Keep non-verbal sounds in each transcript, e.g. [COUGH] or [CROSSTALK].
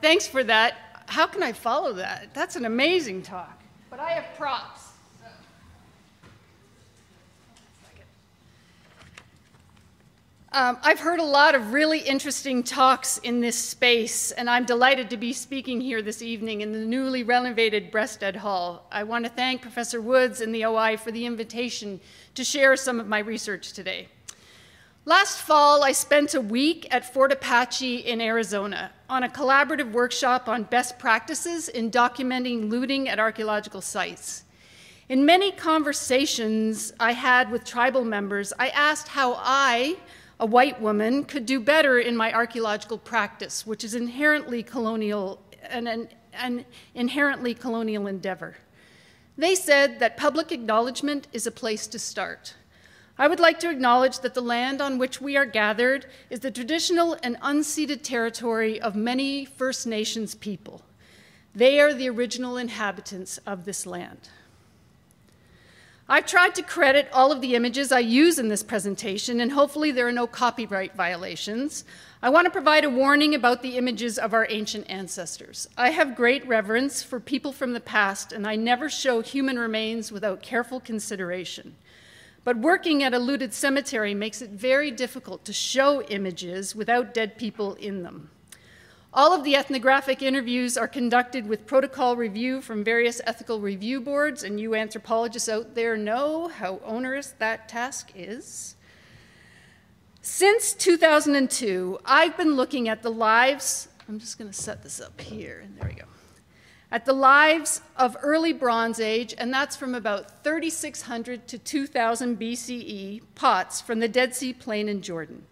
thanks for that. How can I follow that? That's an amazing talk. But I have props. Um, I've heard a lot of really interesting talks in this space, and I'm delighted to be speaking here this evening in the newly renovated Breasted Hall. I want to thank Professor Woods and the OI for the invitation to share some of my research today. Last fall, I spent a week at Fort Apache in Arizona on a collaborative workshop on best practices in documenting looting at archaeological sites. In many conversations I had with tribal members, I asked how I, a white woman could do better in my archaeological practice, which is inherently colonial and an, an inherently colonial endeavor. They said that public acknowledgement is a place to start. I would like to acknowledge that the land on which we are gathered is the traditional and unceded territory of many First Nations people. They are the original inhabitants of this land. I've tried to credit all of the images I use in this presentation, and hopefully there are no copyright violations. I want to provide a warning about the images of our ancient ancestors. I have great reverence for people from the past, and I never show human remains without careful consideration. But working at a looted cemetery makes it very difficult to show images without dead people in them. All of the ethnographic interviews are conducted with protocol review from various ethical review boards, and you anthropologists out there know how onerous that task is. Since 2002, I've been looking at the lives, I'm just going to set this up here, and there we go, at the lives of early Bronze Age, and that's from about 3600 to 2000 BCE pots from the Dead Sea Plain in Jordan.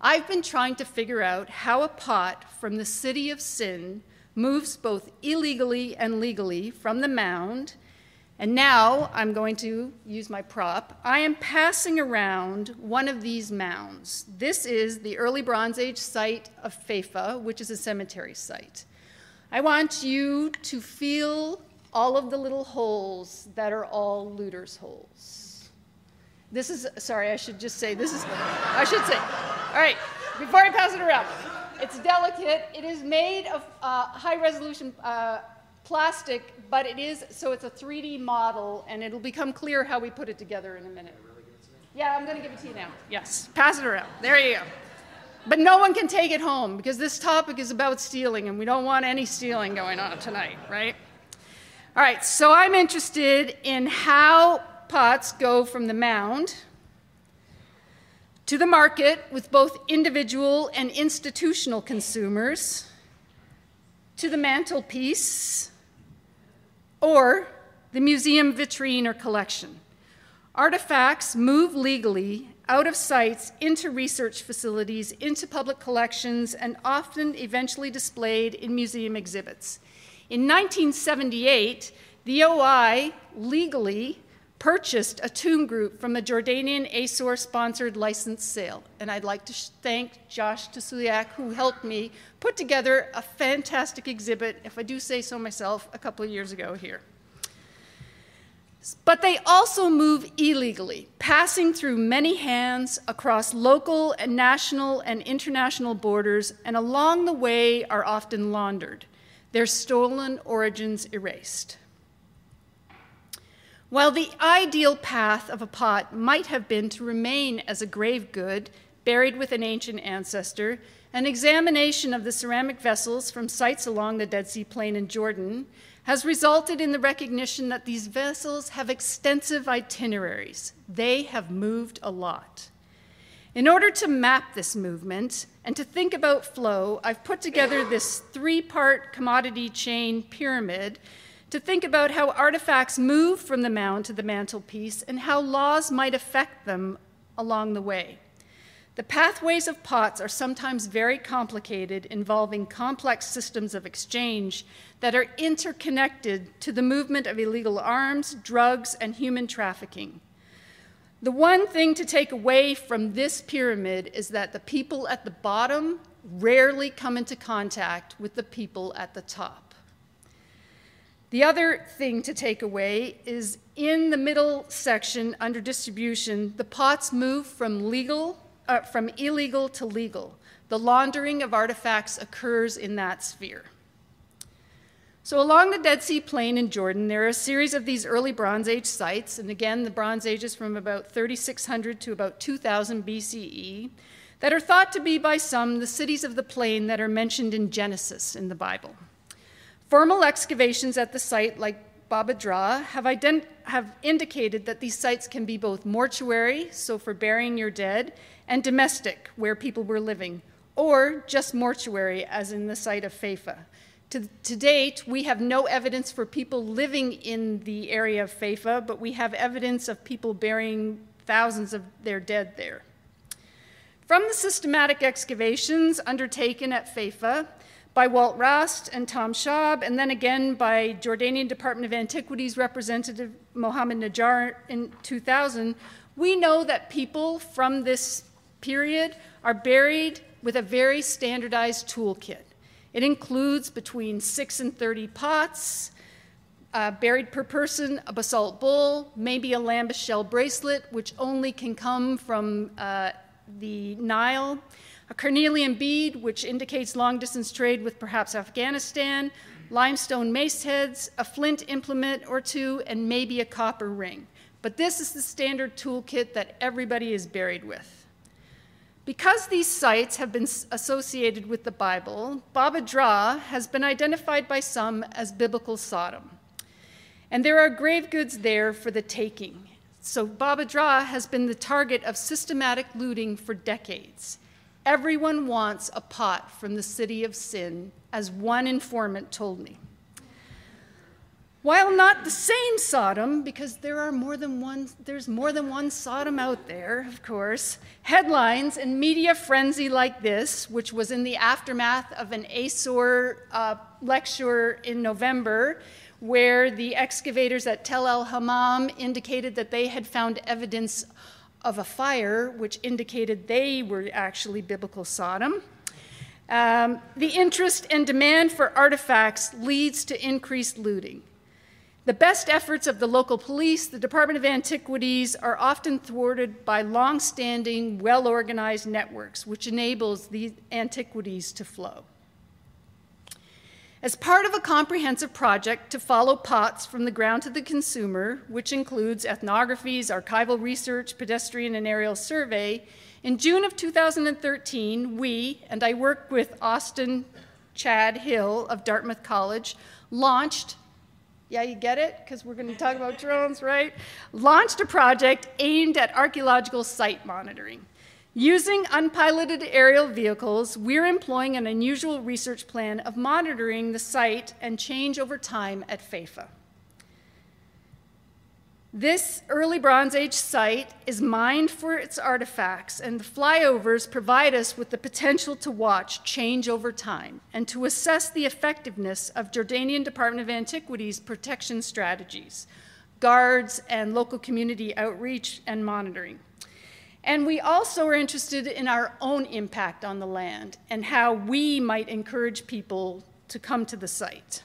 I've been trying to figure out how a pot from the city of sin moves both illegally and legally from the mound. And now I'm going to use my prop. I am passing around one of these mounds. This is the early Bronze Age site of Fafa, which is a cemetery site. I want you to feel all of the little holes that are all looters' holes. This is, sorry, I should just say, this is, I should say, all right, before I pass it around, it's delicate. It is made of uh, high resolution uh, plastic, but it is, so it's a 3D model, and it'll become clear how we put it together in a minute. Yeah, I'm going to give it to you now. Yes, pass it around. There you go. But no one can take it home because this topic is about stealing, and we don't want any stealing going on tonight, right? All right, so I'm interested in how pots go from the mound to the market with both individual and institutional consumers, to the mantelpiece, or the museum vitrine or collection. Artifacts move legally out of sites into research facilities, into public collections, and often eventually displayed in museum exhibits. In 1978, the OI legally purchased a tomb group from a Jordanian ASOR sponsored license sale. And I'd like to thank Josh Tulisiak, who helped me put together a fantastic exhibit, if I do say so myself, a couple of years ago here. But they also move illegally, passing through many hands across local and national and international borders, and along the way are often laundered, their stolen origins erased. While the ideal path of a pot might have been to remain as a grave good, buried with an ancient ancestor, an examination of the ceramic vessels from sites along the Dead Sea Plain in Jordan has resulted in the recognition that these vessels have extensive itineraries. They have moved a lot. In order to map this movement and to think about flow, I've put together this three part commodity chain pyramid to think about how artifacts move from the mound to the mantelpiece and how laws might affect them along the way. The pathways of pots are sometimes very complicated, involving complex systems of exchange that are interconnected to the movement of illegal arms, drugs, and human trafficking. The one thing to take away from this pyramid is that the people at the bottom rarely come into contact with the people at the top. The other thing to take away is in the middle section under distribution, the pots move from legal, uh, from illegal to legal. The laundering of artifacts occurs in that sphere. So, along the Dead Sea Plain in Jordan, there are a series of these early Bronze Age sites, and again, the Bronze Age is from about 3600 to about 2000 BCE, that are thought to be by some the cities of the plain that are mentioned in Genesis in the Bible. Formal excavations at the site, like Bab adh-Dhra, have, ident- have indicated that these sites can be both mortuary, so for burying your dead, and domestic, where people were living, or just mortuary, as in the site of Fafa. To, to, date, we have no evidence for people living in the area of Fafa, but we have evidence of people burying thousands of their dead there. From the systematic excavations undertaken at Fafa by Walt Rast and Tom Schaub, and then again by Jordanian Department of Antiquities representative Mohammed Najjar in 2000, we know that people from this period are buried with a very standardized toolkit. It includes between 6 and 30 pots, uh, buried per person, a basalt bowl, maybe a Lambis shell bracelet, which only can come from uh, the Nile, a carnelian bead, which indicates long distance trade with perhaps Afghanistan, limestone mace heads, a flint implement or two, and maybe a copper ring. But this is the standard toolkit that everybody is buried with. Because these sites have been associated with the Bible, Bab adh-Dhra has been identified by some as biblical Sodom. And there are grave goods there for the taking. So Bab adh-Dhra has been the target of systematic looting for decades. Everyone wants a pot from the city of sin, as one informant told me. While not the same Sodom, because there are more than one, there's more than one Sodom out there, of course, headlines and media frenzy like this, which was in the aftermath of an ASOR uh, lecture in November, where the excavators at Tel El Hammam indicated that they had found evidence of a fire, which indicated they were actually biblical Sodom. Um, the interest and demand for artifacts leads to increased looting. The best efforts of the local police, the Department of Antiquities, are often thwarted by long standing, well organized networks, which enables these antiquities to flow. As part of a comprehensive project to follow POTS from the ground to the consumer, which includes ethnographies, archival research, pedestrian and aerial survey, in June of 2013, we, and I worked with Austin Chad Hill of Dartmouth College, launched yeah, you get it? Because we're going to talk about drones, right? Launched a project aimed at archaeological site monitoring. Using unpiloted aerial vehicles, we're employing an unusual research plan of monitoring the site and change over time at Fafa. This early Bronze Age site is mined for its artifacts, and the flyovers provide us with the potential to watch change over time and to assess the effectiveness of Jordanian Department of Antiquities protection strategies, guards, and local community outreach and monitoring. And we also are interested in our own impact on the land and how we might encourage people to come to the site.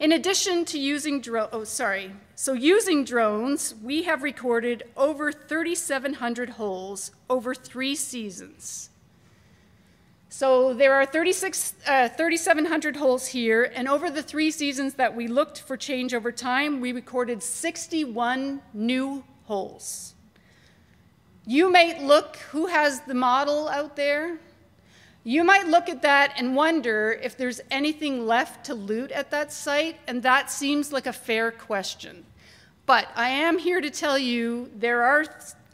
In addition to using drones, oh, sorry. So using drones, we have recorded over 3,700 holes over three seasons. So there are 36, uh, 3,700 holes here, and over the three seasons that we looked for change over time, we recorded 61 new holes. You might look, who has the model out there? You might look at that and wonder if there's anything left to loot at that site, and that seems like a fair question. But I am here to tell you there are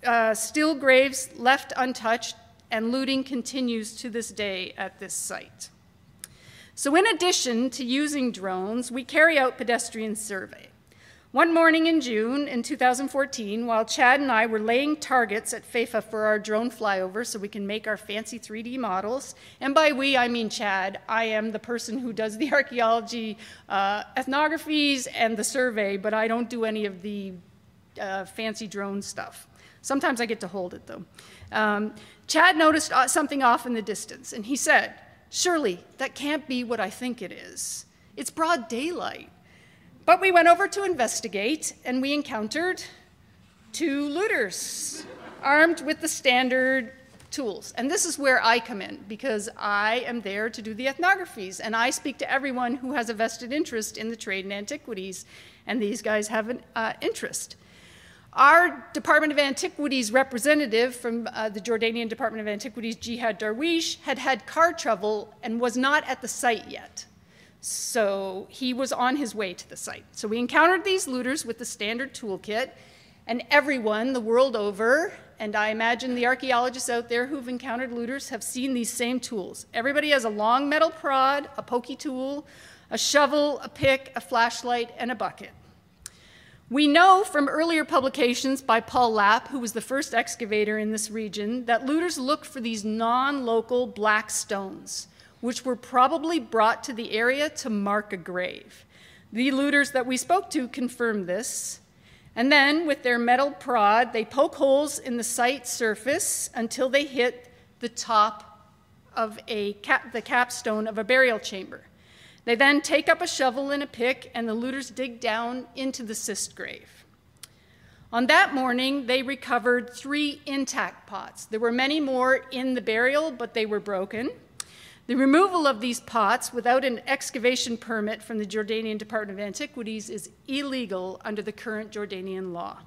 uh, still graves left untouched, and looting continues to this day at this site. So, in addition to using drones, we carry out pedestrian survey. One morning in June in 2014, while Chad and I were laying targets at Fafa for our drone flyover so we can make our fancy 3D models, and by we I mean Chad, I am the person who does the [LAUGHS] archaeology uh, ethnographies and the survey, but I don't do any of the uh, fancy drone stuff. Sometimes I get to hold it though. Um, Chad noticed uh, something off in the distance, and he said, Surely that can't be what I think it is. It's broad daylight. But we went over to investigate, and we encountered two looters armed with the standard tools. And this is where I come in because I am there to do the ethnographies and I speak to everyone who has a vested interest in the trade in antiquities, and these guys have an uh, interest. Our Department of Antiquities representative from uh, the Jordanian Department of Antiquities, Jihad Darwish, had had car trouble and was not at the site yet. So he was on his way to the site. So we encountered these looters with the standard toolkit, and everyone the world over, and I imagine the archaeologists out there who've encountered looters have seen these same tools. Everybody has a long metal prod, a pokey tool, a shovel, a pick, a flashlight, and a bucket. We know from earlier publications by Paul Lapp, who was the first excavator in this region, that looters look for these non local black stones which were probably brought to the area to mark a grave. The looters that we spoke to confirmed this. And then, with their metal prod, they poke holes in the site surface until they hit the top of a cap, the capstone of a burial chamber. They then take up a shovel and a pick, and the looters dig down into the cist grave. On that morning, they recovered three intact pots. There were many more in the burial, but they were broken. The removal of these pots without an excavation permit from the Jordanian Department of Antiquities is illegal under the current Jordanian law.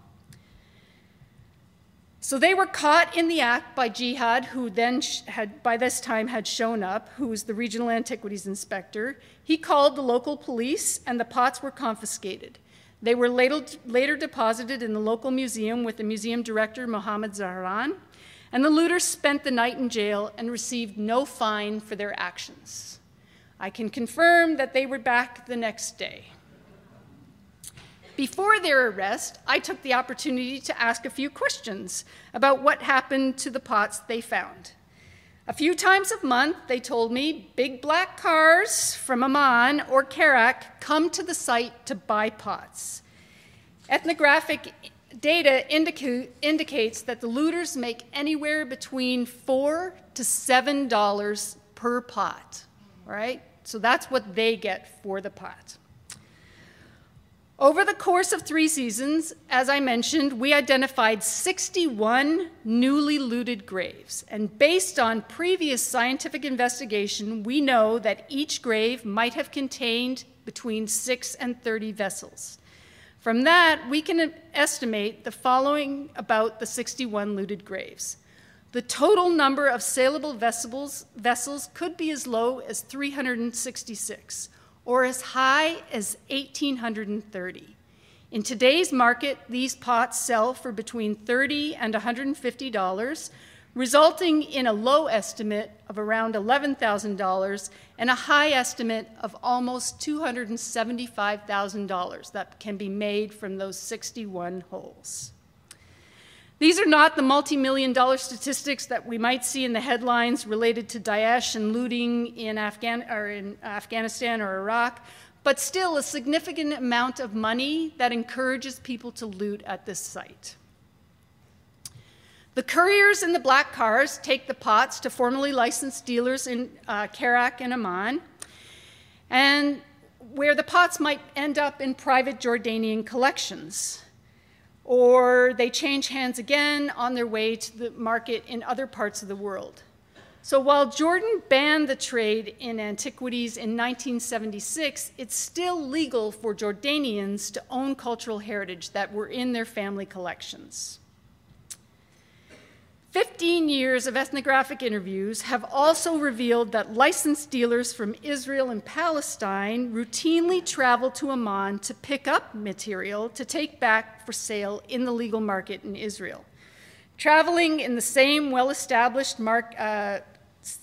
So they were caught in the act by Jihad, who then had, by this time, had shown up, who was the regional antiquities inspector. He called the local police, and the pots were confiscated. They were later, later deposited in the local museum with the museum director, Mohammed Zahran, and the looters spent the night in jail and received no fine for their actions. I can confirm that they were back the next day. Before their arrest, I took the opportunity to ask a few questions about what happened to the pots they found. A few times a month, they told me big black cars from Amman or Karak come to the site to buy pots. Ethnographic data indica- indicates that the looters make anywhere between four to seven dollars per pot, right? So that's what they get for the pot. Over the course of three seasons, as I mentioned, we identified 61 newly looted graves. And based on previous scientific investigation, we know that each grave might have contained between 6 and 30 vessels. From that, we can estimate the following about the 61 looted graves. The total number of saleable vessels, vessels could be as low as 366 or as high as 1,830. In today's market, these pots sell for between 30 and $150, resulting in a low estimate of around $11,000 and a high estimate of almost $275,000 that can be made from those 61 holes. These are not the multi million dollar statistics that we might see in the headlines related to Daesh and looting in, Afghan- or in Afghanistan or Iraq, but still a significant amount of money that encourages people to loot at this site. The couriers in the black cars take the pots to formally licensed dealers in uh, Karak and Amman, and where the pots might end up in private Jordanian collections. Or they change hands again on their way to the market in other parts of the world. So while Jordan banned the trade in antiquities in 1976, it's still legal for Jordanians to own cultural heritage that were in their family collections. 15 years of ethnographic interviews have also revealed that licensed dealers from Israel and Palestine routinely travel to Amman to pick up material to take back for sale in the legal market in Israel. Traveling in the same well established uh,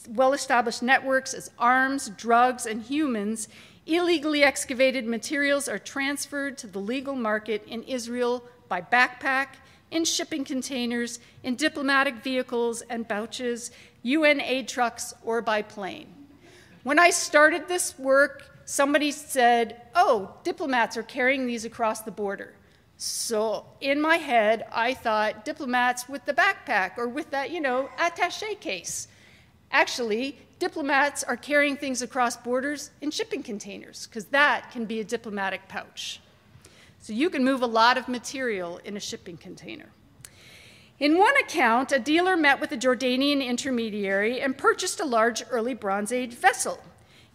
well-established networks as arms, drugs, and humans, illegally excavated materials are transferred to the legal market in Israel by backpack, in shipping containers, in diplomatic vehicles and pouches, UN aid trucks, or by plane. When I started this work, somebody said, Oh, diplomats are carrying these across the border. So in my head, I thought diplomats with the backpack or with that, you know, attache case. Actually, diplomats are carrying things across borders in shipping containers, because that can be a diplomatic pouch. So you can move a lot of material in a shipping container. In one account, a dealer met with a Jordanian intermediary and purchased a large early Bronze Age vessel.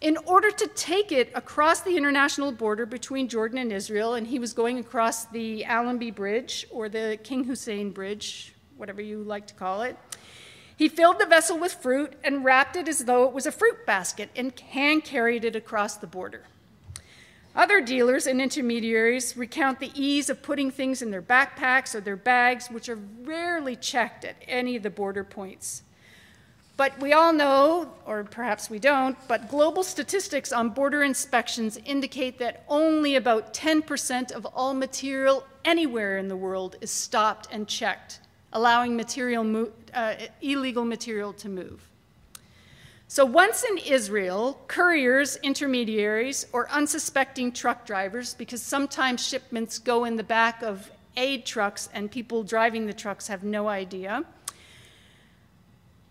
In order to take it across the international border between Jordan and Israel, and he was going across the Allenby Bridge or the King Hussein Bridge, whatever you like to call it, he filled the vessel with fruit and wrapped it as though it was a fruit basket and hand carried it across the border. Other dealers and intermediaries recount the ease of putting things in their backpacks or their bags, which are rarely checked at any of the border points. But we all know, or perhaps we don't, but global statistics on border inspections indicate that only about 10% of all material anywhere in the world is stopped and checked, allowing material uh, illegal material to move. So once in Israel, couriers, intermediaries, or unsuspecting truck drivers, because sometimes shipments go in the back of aid trucks and people driving the trucks have no idea,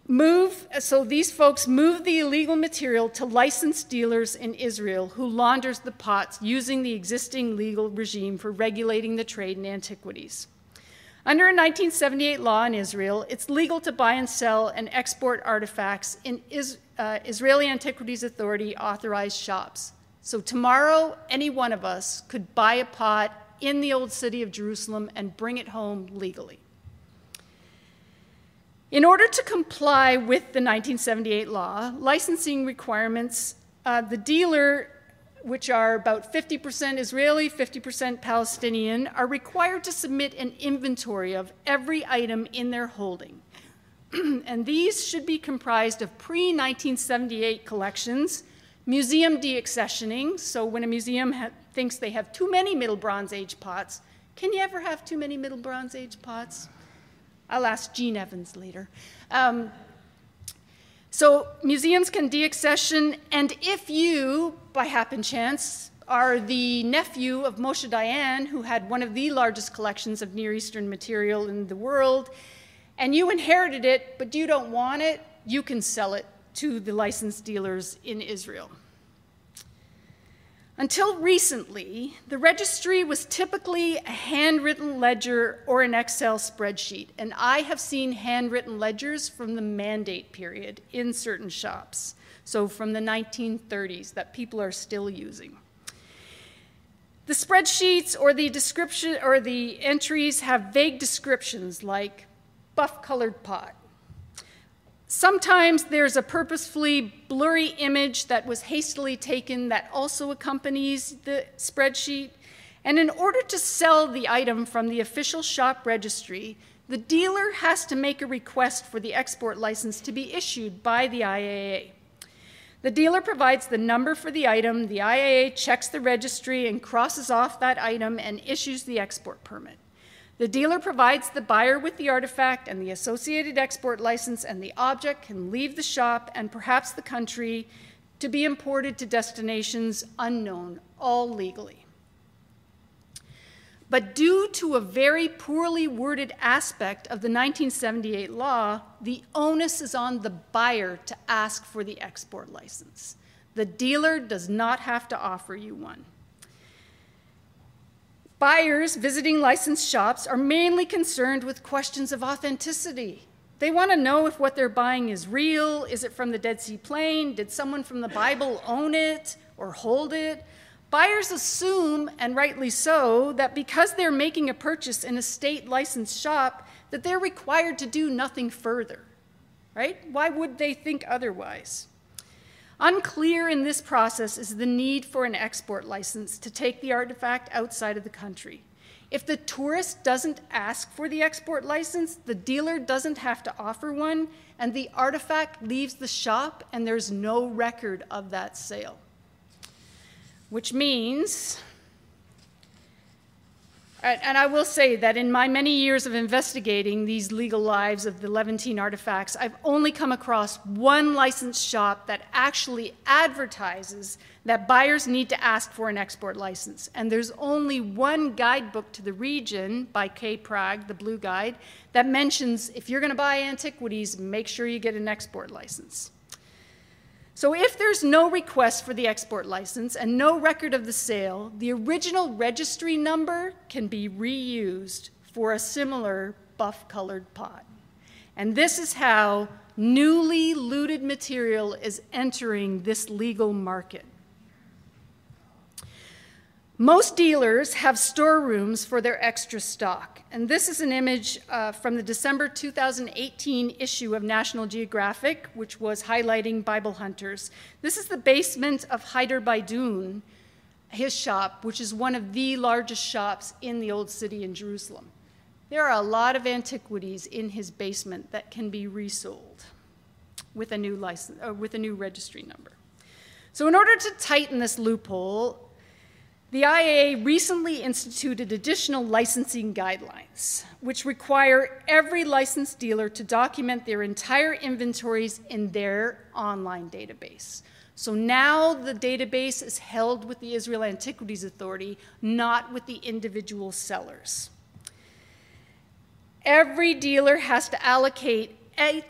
move, so these folks move the illegal material to licensed dealers in Israel who launders the pots using the existing legal regime for regulating the trade in antiquities. Under a 1978 law in Israel, it's legal to buy and sell and export artifacts in Israel uh, Israeli Antiquities Authority authorized shops. So tomorrow, any one of us could buy a pot in the old city of Jerusalem and bring it home legally. In order to comply with the 1978 law, licensing requirements, uh, the dealer, which are about 50% Israeli, 50% Palestinian, are required to submit an inventory of every item in their holding. [CLEARS THROAT] and these should be comprised of pre 1978 collections, museum deaccessioning. So, when a museum thinks they have too many Middle Bronze Age pots, can you ever have too many Middle Bronze Age pots? I'll ask Jean Evans later. Um, so, museums can deaccession, and if you, by happen chance, are the nephew of Moshe Dayan, who had one of the largest collections of Near Eastern material in the world, and you inherited it, but you don't want it, you can sell it to the licensed dealers in Israel. Until recently, the registry was typically a handwritten ledger or an Excel spreadsheet, and I have seen handwritten ledgers from the mandate period in certain shops, so from the 1930s that people are still using. The spreadsheets or the description or the entries have vague descriptions like buff colored pot. Sometimes there's a purposefully blurry image that was hastily taken that also accompanies the spreadsheet. And in order to sell the item from the official shop registry, the dealer has to make a request for the export license to be issued by the IAA. The dealer provides the number for the item, the IAA checks the registry and crosses off that item and issues the export permit. The dealer provides the buyer with the artifact and the associated export license, and the object can leave the shop and perhaps the country to be imported to destinations unknown, all legally. But due to a very poorly worded aspect of the 1978 law, the onus is on the buyer to ask for the export license. The dealer does not have to offer you one. Buyers visiting licensed shops are mainly concerned with questions of authenticity. They want to know if what they're buying is real. Is it from the Dead Sea Plain? Did someone from the Bible own it or hold it? Buyers assume, and rightly so, that because they're making a purchase in a state licensed shop, that they're required to do nothing further. Right? Why would they think otherwise? Unclear in this process is the need for an export license to take the artifact outside of the country. If the tourist doesn't ask for the export license, the dealer doesn't have to offer one, and the artifact leaves the shop and there's no record of that sale. Which means and I will say that in my many years of investigating these legal lives of the Levantine artifacts, I've only come across one licensed shop that actually advertises that buyers need to ask for an export license. And there's only one guidebook to the region by Kay Prag, the Blue Guide, that mentions if you're going to buy antiquities, make sure you get an export license. So if there's no request for the export license and no record of the sale, the original registry number can be reused for a similar buff colored pot. And this is how newly looted material is entering this legal market. Most dealers have storerooms for their extra stock. And this is an image uh, from the December 2018 issue of National Geographic, which was highlighting Bible hunters. This is the basement of Haider Baidoun, his shop, which is one of the largest shops in the Old City in Jerusalem. There are a lot of antiquities in his basement that can be resold with a new license, uh, with a new registry number. So in order to tighten this loophole, the IAA recently instituted additional licensing guidelines, which require every licensed dealer to document their entire inventories in their online database. So now the database is held with the Israel Antiquities Authority, not with the individual sellers. Every dealer has to allocate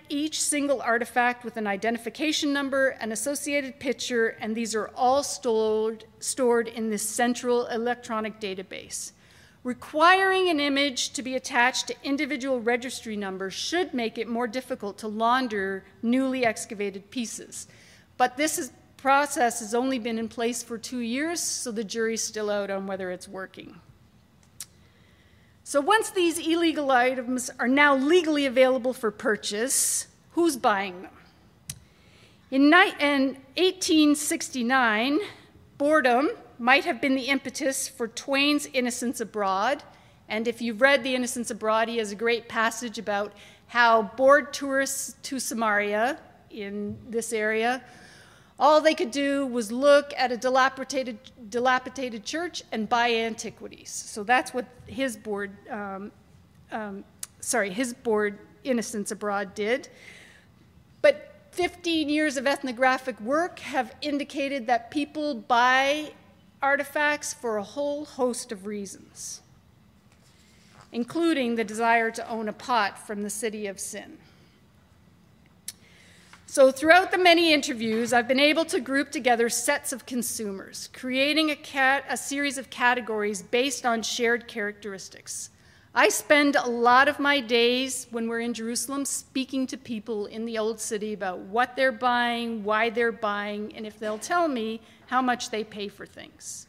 each single artifact with an identification number, an associated picture, and these are all stored, stored in this central electronic database. Requiring an image to be attached to individual registry numbers should make it more difficult to launder newly excavated pieces. But this is, process has only been in place for two years, so the jury's still out on whether it's working. So once these illegal items are now legally available for purchase, who's buying them? In 1869, boredom might have been the impetus for Twain's Innocents Abroad. And if you've read The Innocents Abroad, he has a great passage about how bored tourists to Samaria in this area all they could do was look at a dilapidated, dilapidated church and buy antiquities. So that's what his bored, um, um, sorry, his bored, Innocents Abroad, did. But 15 years of ethnographic work have indicated that people buy artifacts for a whole host of reasons, including the desire to own a pot from the city of sin. So, throughout the many interviews, I've been able to group together sets of consumers, creating a, cat, a, series of categories based on shared characteristics. I spend a lot of my days when we're in Jerusalem speaking to people in the Old City about what they're buying, why they're buying, and if they'll tell me how much they pay for things.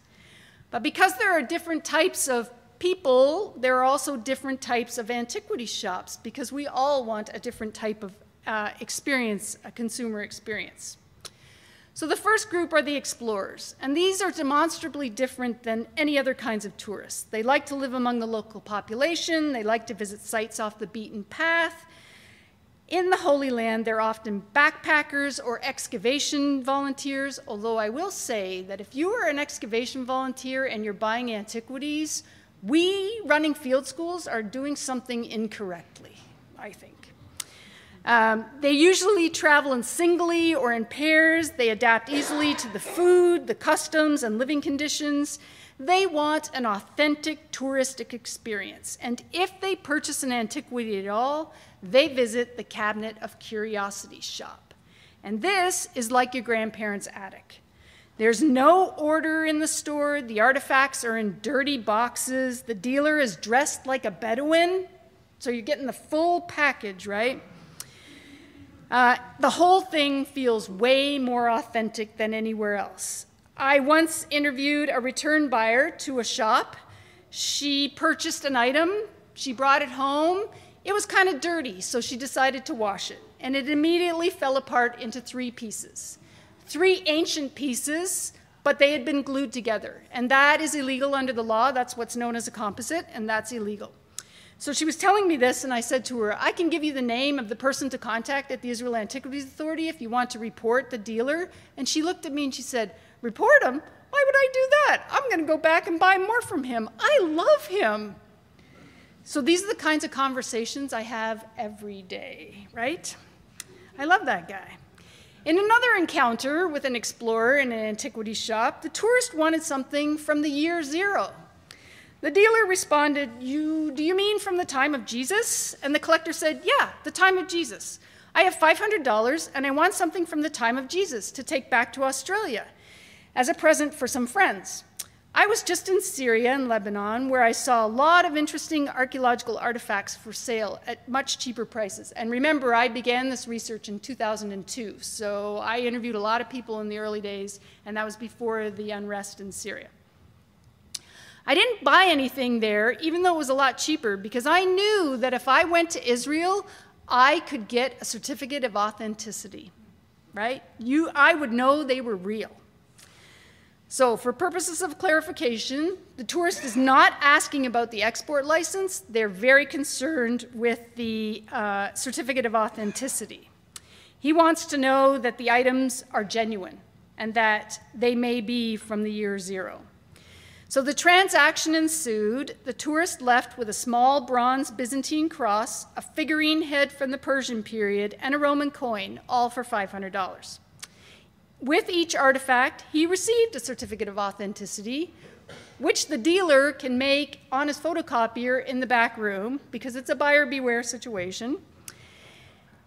But because there are different types of people, there are also different types of antiquity shops because we all want a different type of uh, experience, a consumer experience. So the first group are the explorers, and these are demonstrably different than any other kinds of tourists. They like to live among the local population, they like to visit sites off the beaten path. In the Holy Land, they're often backpackers or excavation volunteers, although I will say that if you are an excavation volunteer and you're buying antiquities, we running field schools are doing something incorrectly, I think. Um, they usually travel in singly or in pairs. They adapt easily to the food, the customs, and living conditions. They want an authentic touristic experience. And if they purchase an antiquity at all, they visit the Cabinet of curiosity shop. And this is like your grandparents' attic. There's no order in the store. The artifacts are in dirty boxes. The dealer is dressed like a Bedouin. So you're getting the full package, right? Uh, the whole thing feels way more authentic than anywhere else. I once interviewed a return buyer to a shop. She purchased an item, she brought it home. It was kind of dirty, so she decided to wash it, and it immediately fell apart into three pieces. Three ancient pieces, but they had been glued together, and that is illegal under the law. That's what's known as a composite, and that's illegal. So she was telling me this, and I said to her, I can give you the name of the person to contact at the Israel Antiquities Authority if you want to report the dealer. And she looked at me and she said, Report him? Why would I do that? I'm going to go back and buy more from him. I love him. So these are the kinds of conversations I have every day, right? I love that guy. In another encounter with an explorer in an antiquity shop, the tourist wanted something from the year zero. The dealer responded, you, Do you mean from the time of Jesus? And the collector said, Yeah, the time of Jesus. I have $500 and I want something from the time of Jesus to take back to Australia as a present for some friends. I was just in Syria and Lebanon where I saw a lot of interesting archaeological artifacts for sale at much cheaper prices. And remember, I began this research in 2002, so I interviewed a lot of people in the early days, and that was before the unrest in Syria. I didn't buy anything there, even though it was a lot cheaper, because I knew that if I went to Israel, I could get a certificate of authenticity, right? You, I would know they were real. So, for purposes of clarification, the tourist is not asking about the export license. They're very concerned with the uh, certificate of authenticity. He wants to know that the items are genuine and that they may be from the year zero. So the transaction ensued. The tourist left with a small bronze Byzantine cross, a figurine head from the Persian period, and a Roman coin, all for $500. With each artifact, he received a certificate of authenticity, which the dealer can make on his photocopier in the back room because it's a buyer beware situation.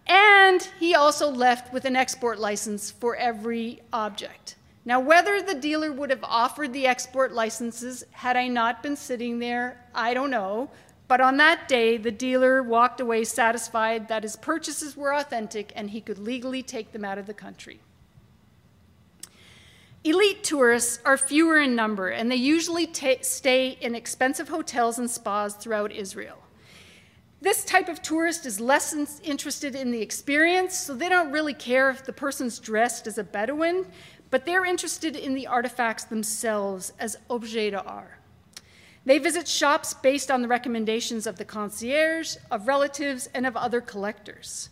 And he also left with an export license for every object. Now, whether the dealer would have offered the export licenses had I not been sitting there, I don't know. But on that day, the dealer walked away satisfied that his purchases were authentic and he could legally take them out of the country. Elite tourists are fewer in number, and they usually stay in expensive hotels and spas throughout Israel. This type of tourist is less interested in the experience, so they don't really care if the person's dressed as a Bedouin, but they're interested in the artifacts themselves as objets d'art. They visit shops based on the recommendations of the concierge, of relatives, and of other collectors.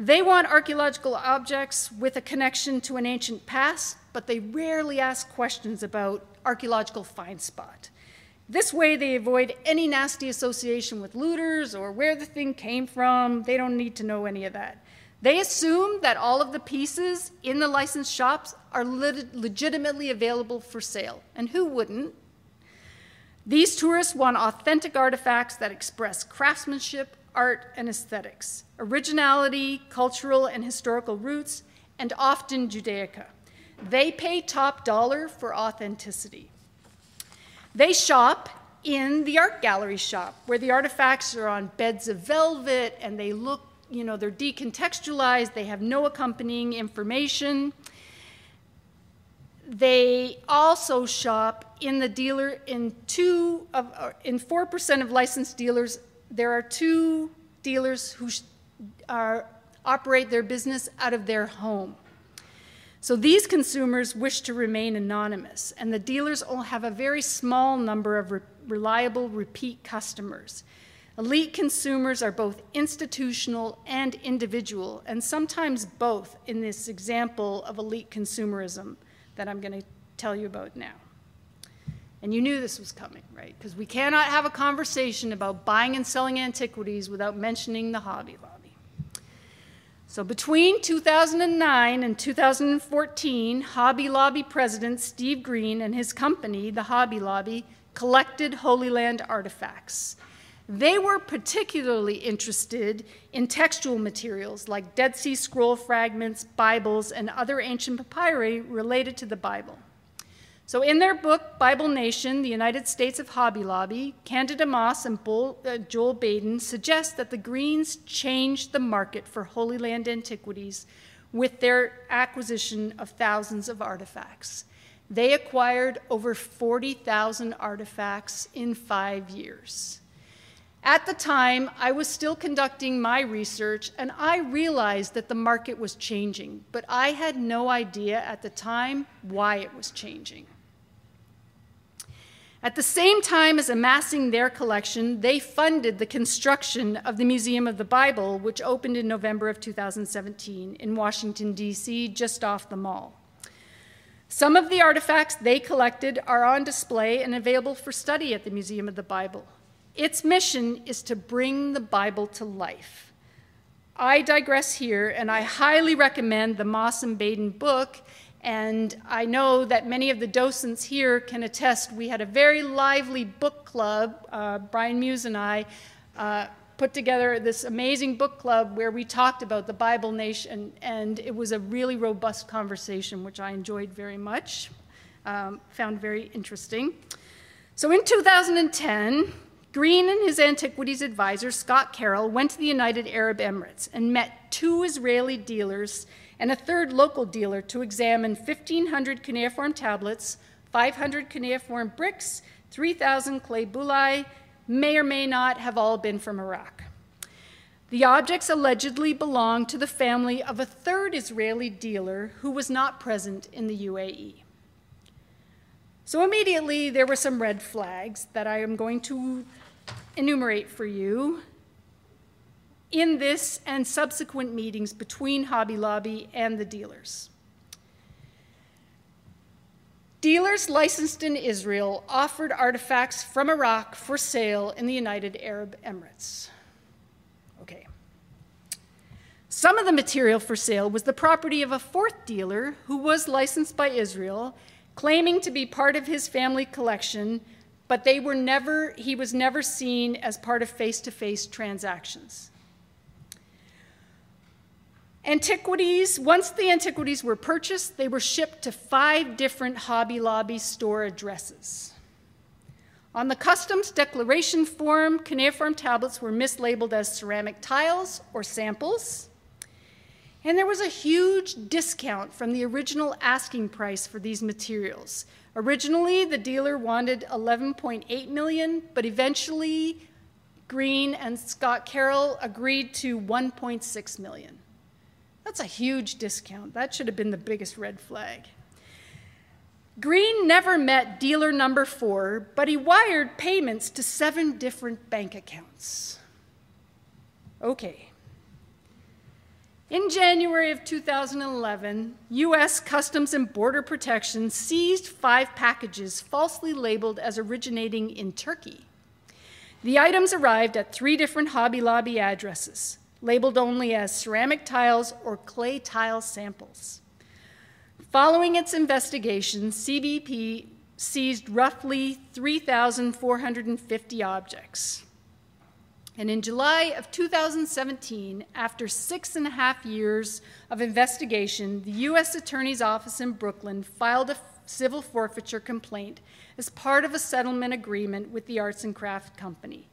They want archaeological objects with a connection to an ancient past, but they rarely ask questions about archaeological find spot. This way, they avoid any nasty association with looters or where the thing came from. They don't need to know any of that. They assume that all of the pieces in the licensed shops are legitimately available for sale. And who wouldn't? These tourists want authentic artifacts that express craftsmanship, art, and aesthetics, originality, cultural and historical roots, and often Judaica. They pay top dollar for authenticity. They shop in the art gallery shop where the artifacts are on beds of velvet and they look, you know, they're decontextualized, they have no accompanying information. They also shop in the dealer in two of uh, in 4% of licensed dealers there are two dealers who are, operate their business out of their home. So these consumers wish to remain anonymous, and the dealers all have a very small number of re reliable repeat customers. Elite consumers are both institutional and individual, and sometimes both in this example of elite consumerism that I'm going to tell you about now. And you knew this was coming, right? Because we cannot have a conversation about buying and selling antiquities without mentioning the Hobby Lobby. So between 2009 and 2014, Hobby Lobby president Steve Green and his company, the Hobby Lobby, collected Holy Land artifacts. They were particularly interested in textual materials like Dead Sea Scroll fragments, Bibles, and other ancient papyri related to the Bible. So, in their book, Bible Nation The United States of Hobby Lobby, Candida Moss and Bull, uh, Joel Baden suggest that the Greens changed the market for Holy Land antiquities with their acquisition of thousands of artifacts. They acquired over 40,000 artifacts in five years. At the time, I was still conducting my research, and I realized that the market was changing, but I had no idea at the time why it was changing. At the same time as amassing their collection, they funded the construction of the Museum of the Bible, which opened in November of 2017 in Washington, D.C., just off the mall. Some of the artifacts they collected are on display and available for study at the Museum of the Bible. Its mission is to bring the Bible to life. I digress here, and I highly recommend the Moss and Baden book and I know that many of the docents here can attest. We had a very lively book club. Uh, Brian Muse and I uh, put together this amazing book club where we talked about the Bible Nation, and it was a really robust conversation, which I enjoyed very much. um, found very interesting. So in 2010, Green and his antiquities advisor, Scott Carroll, went to the United Arab Emirates and met two Israeli dealers and a third local dealer to examine 1,500 cuneiform tablets, 500 cuneiform bricks, 3,000 clay bullae, may or may not have all been from Iraq. The objects allegedly belonged to the family of a third Israeli dealer who was not present in the UAE. So immediately there were some red flags that I am going to enumerate for you in this and subsequent meetings between Hobby Lobby and the dealers. Dealers licensed in Israel offered artifacts from Iraq for sale in the United Arab Emirates. Okay. Some of the material for sale was the property of a fourth dealer who was licensed by Israel, claiming to be part of his family collection but they were never, he was never seen as part of face to face transactions. Antiquities, once the antiquities were purchased, they were shipped to five different Hobby Lobby store addresses. On the customs declaration form, cuneiform tablets were mislabeled as ceramic tiles or samples. And there was a huge discount from the original asking price for these materials, Originally, the dealer wanted 11.8 million, but eventually Green and Scott Carroll agreed to 1.6 million. That's a huge discount. That should have been the biggest red flag. Green never met dealer number four, but he wired payments to seven different bank accounts. Okay. In January of 2011, U.S. Customs and Border Protection seized five packages falsely labeled as originating in Turkey. The items arrived at three different Hobby Lobby addresses, labeled only as ceramic tiles or clay tile samples. Following its investigation, CBP seized roughly 3,450 objects. And in July of 2017, after six and a half years of investigation, the U.S. Attorney's Office in Brooklyn filed a civil forfeiture complaint as part of a settlement agreement with the Arts and Craft Company.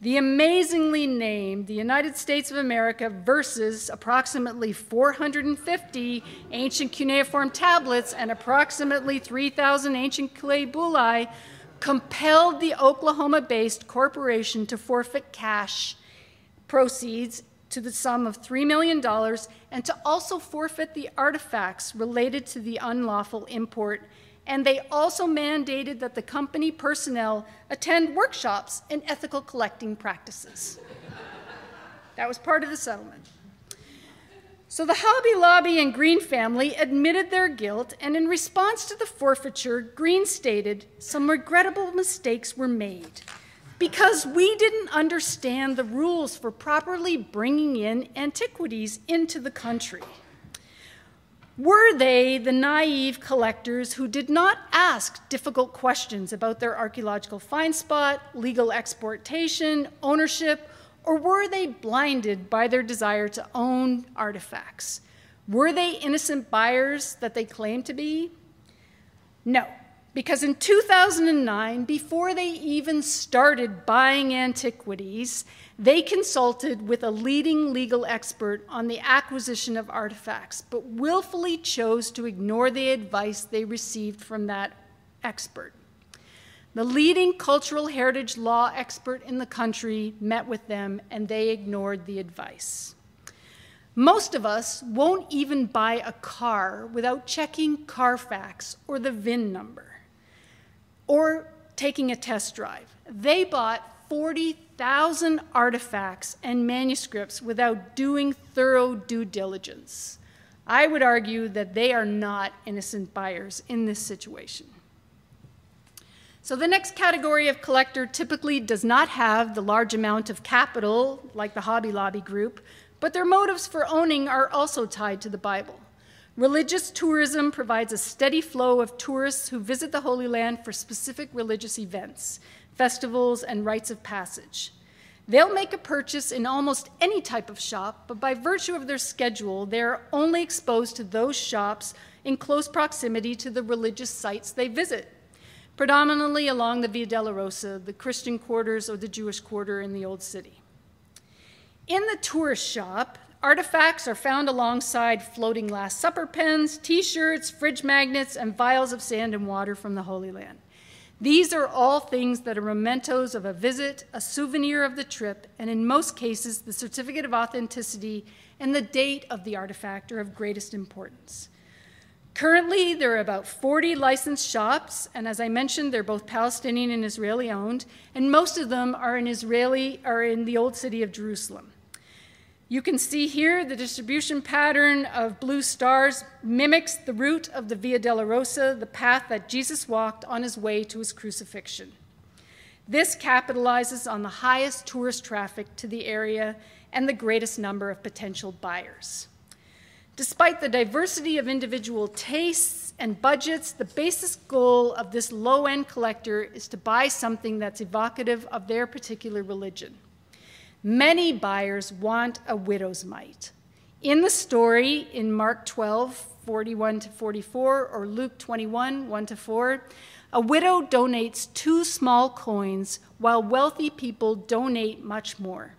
The amazingly named the United States of America versus approximately 450 ancient cuneiform tablets and approximately 3,000 ancient clay bullae compelled the Oklahoma based corporation to forfeit cash proceeds to the sum of $3 million and to also forfeit the artifacts related to the unlawful import. And they also mandated that the company personnel attend workshops in ethical collecting practices. that was part of the settlement. So the Hobby Lobby and Green family admitted their guilt, and in response to the forfeiture, Green stated some regrettable mistakes were made because we didn't understand the rules for properly bringing in antiquities into the country. Were they the naive collectors who did not ask difficult questions about their archaeological find spot, legal exportation, ownership, or were they blinded by their desire to own artifacts? Were they innocent buyers that they claimed to be? No, because in 2009, before they even started buying antiquities, they consulted with a leading legal expert on the acquisition of artifacts, but willfully chose to ignore the advice they received from that expert. The leading cultural heritage law expert in the country met with them and they ignored the advice. Most of us won't even buy a car without checking Carfax or the VIN number or taking a test drive. They bought 40,000 artifacts and manuscripts without doing thorough due diligence. I would argue that they are not innocent buyers in this situation. So the next category of collector typically does not have the large amount of capital like the Hobby Lobby group, but their motives for owning are also tied to the Bible. Religious tourism provides a steady flow of tourists who visit the Holy Land for specific religious events, festivals, and rites of passage. They'll make a purchase in almost any type of shop, but by virtue of their schedule, they're only exposed to those shops in close proximity to the religious sites they visit, predominantly along the Via Dolorosa, the Christian quarters or the Jewish quarter in the Old City. In the tourist shop, artifacts are found alongside floating Last Supper pens, t shirts, fridge magnets, and vials of sand and water from the Holy Land. These are all things that are mementos of a visit, a souvenir of the trip, and in most cases, the certificate of authenticity and the date of the artifact are of greatest importance. Currently, there are about 40 licensed shops, and as I mentioned, they're both Palestinian and Israeli owned, and most of them are in Israeli are in the old city of Jerusalem. You can see here the distribution pattern of blue stars mimics the route of the Via Dolorosa, the path that Jesus walked on his way to his crucifixion. This capitalizes on the highest tourist traffic to the area and the greatest number of potential buyers. Despite the diversity of individual tastes and budgets, the basic goal of this low end collector is to buy something that's evocative of their particular religion. Many buyers want a widow's mite. In the story in Mark 12, 41 to 44, or Luke 21, 1 to 4, a widow donates two small coins while wealthy people donate much more.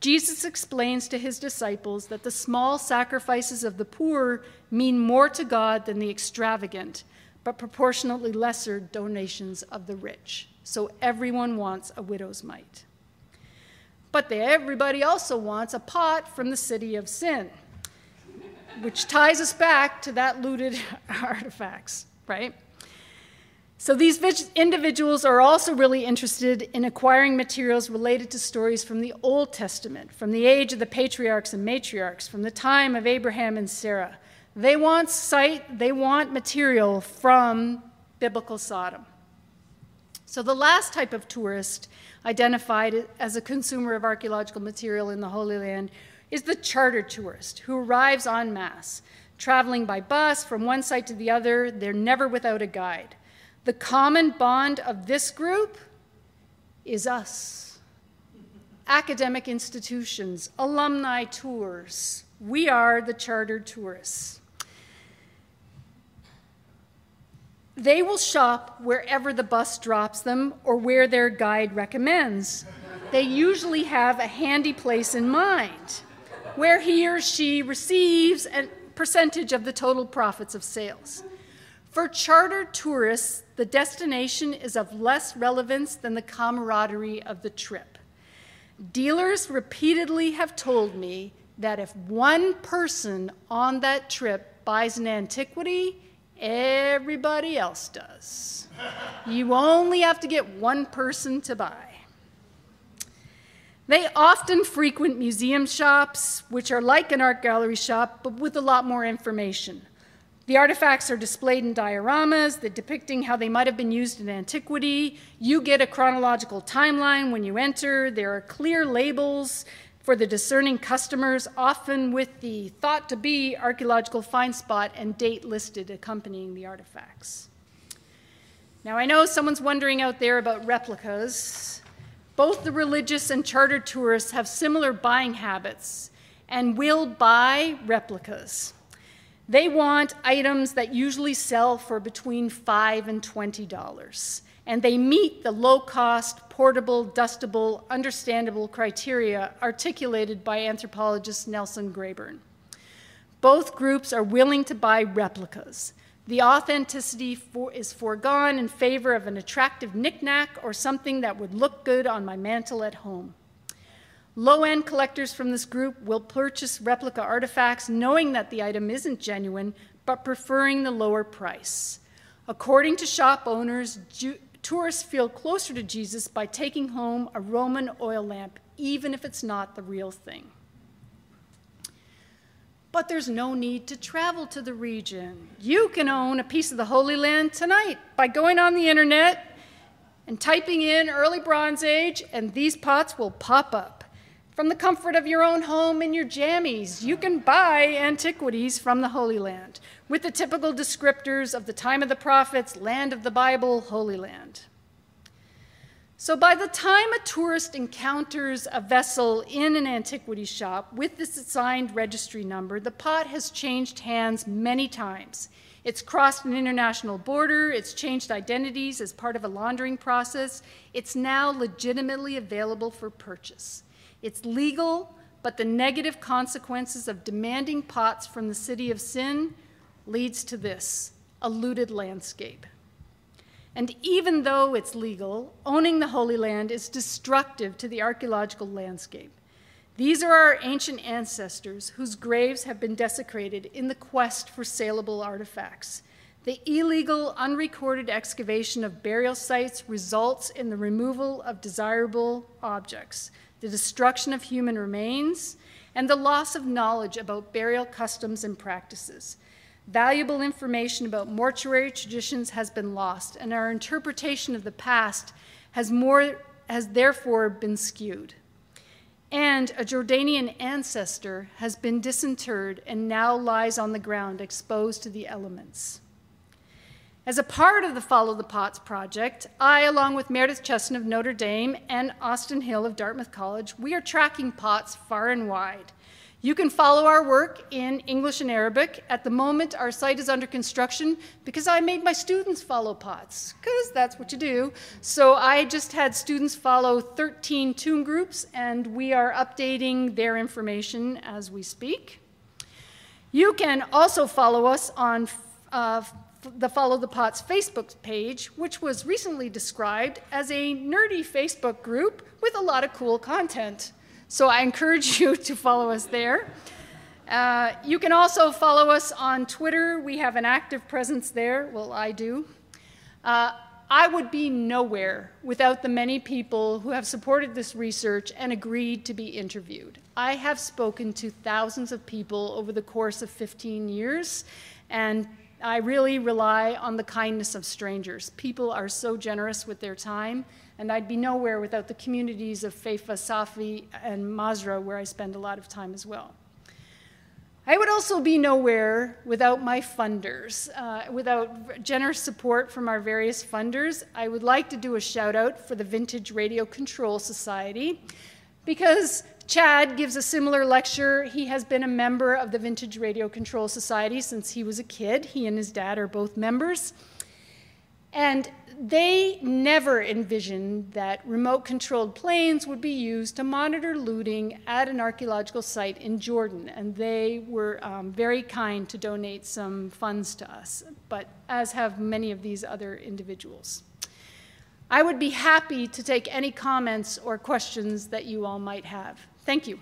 Jesus explains to his disciples that the small sacrifices of the poor mean more to God than the extravagant, but proportionately lesser donations of the rich. So everyone wants a widow's mite. But they, everybody also wants a pot from the city of sin, which ties us back to that looted [LAUGHS] artifacts, right? So these individuals are also really interested in acquiring materials related to stories from the Old Testament, from the age of the patriarchs and matriarchs, from the time of Abraham and Sarah. They want sight, they want material from biblical Sodom. So the last type of tourist identified as a consumer of archaeological material in the Holy Land is the charter tourist who arrives en masse, traveling by bus from one site to the other. They're never without a guide. The common bond of this group is us. Academic institutions, alumni tours. We are the chartered tourists. They will shop wherever the bus drops them or where their guide recommends. They usually have a handy place in mind where he or she receives a percentage of the total profits of sales. For charter tourists, the destination is of less relevance than the camaraderie of the trip. Dealers repeatedly have told me that if one person on that trip buys an antiquity, Everybody else does. You only have to get one person to buy. They often frequent museum shops, which are like an art gallery shop, but with a lot more information. The artifacts are displayed in dioramas that depicting how they might have been used in antiquity. You get a chronological timeline when you enter. There are clear labels for the discerning customers, often with the thought to be archaeological find spot and date listed accompanying the artifacts. Now, I know someone's wondering out there about replicas. Both the religious and charter tourists have similar buying habits and will buy replicas. They want items that usually sell for between 5 and $20 and they meet the low cost, portable, dustable, understandable criteria articulated by anthropologist Nelson Graburn. Both groups are willing to buy replicas. The authenticity for, is foregone in favor of an attractive knickknack or something that would look good on my mantle at home. Low end collectors from this group will purchase replica artifacts knowing that the item isn't genuine, but preferring the lower price. According to shop owners, Tourists feel closer to Jesus by taking home a Roman oil lamp, even if it's not the real thing. But there's no need to travel to the region. You can own a piece of the Holy Land tonight by going on the internet and typing in early Bronze Age, and these pots will pop up. From the comfort of your own home in your jammies, you can buy antiquities from the Holy Land with the typical descriptors of the time of the prophets, land of the Bible, Holy Land. So by the time a tourist encounters a vessel in an antiquity shop with this assigned registry number, the pot has changed hands many times. It's crossed an international border, it's changed identities as part of a laundering process. It's now legitimately available for purchase. It's legal, but the negative consequences of demanding pots from the city of sin leads to this, a looted landscape. And even though it's legal, owning the Holy Land is destructive to the archaeological landscape. These are our ancient ancestors whose graves have been desecrated in the quest for saleable artifacts. The illegal, unrecorded excavation of burial sites results in the removal of desirable objects, the destruction of human remains, and the loss of knowledge about burial customs and practices. Valuable information about mortuary traditions has been lost, and our interpretation of the past has, more, has therefore been skewed. And a Jordanian ancestor has been disinterred and now lies on the ground exposed to the elements. As a part of the Follow the Pots project, I, along with Meredith Chesson of Notre Dame and Austin Hill of Dartmouth College, we are tracking pots far and wide. You can follow our work in English and Arabic. At the moment, our site is under construction because I made my students follow POTS, because that's what you do. So I just had students follow 13 tomb groups, and we are updating their information as we speak. You can also follow us on uh, the Follow the Pots Facebook page, which was recently described as a nerdy Facebook group with a lot of cool content. So I encourage [LAUGHS] you to follow us there. Uh, you can also follow us on Twitter. We have an active presence there. Well, I do. Uh, I would be nowhere without the many people who have supported this research and agreed to be interviewed. I have spoken to thousands of people over the course of 15 years, and I really rely on the kindness of strangers. People are so generous with their time and I'd be nowhere without the communities of Feifa, Safi, and Masra, where I spend a lot of time as well. I would also be nowhere without my funders, uh, without generous support from our various funders. I would like to do a shout out for the Vintage Radio Control Society because Chad gives a similar lecture. He has been a member of the Vintage Radio Control Society since he was a kid. He and his dad are both members. And they never envisioned that remote controlled planes would be used to monitor looting at an archaeological site in Jordan. And they were um, very kind to donate some funds to us, but as have many of these other individuals. I would be happy to take any comments or questions that you all might have. Thank you.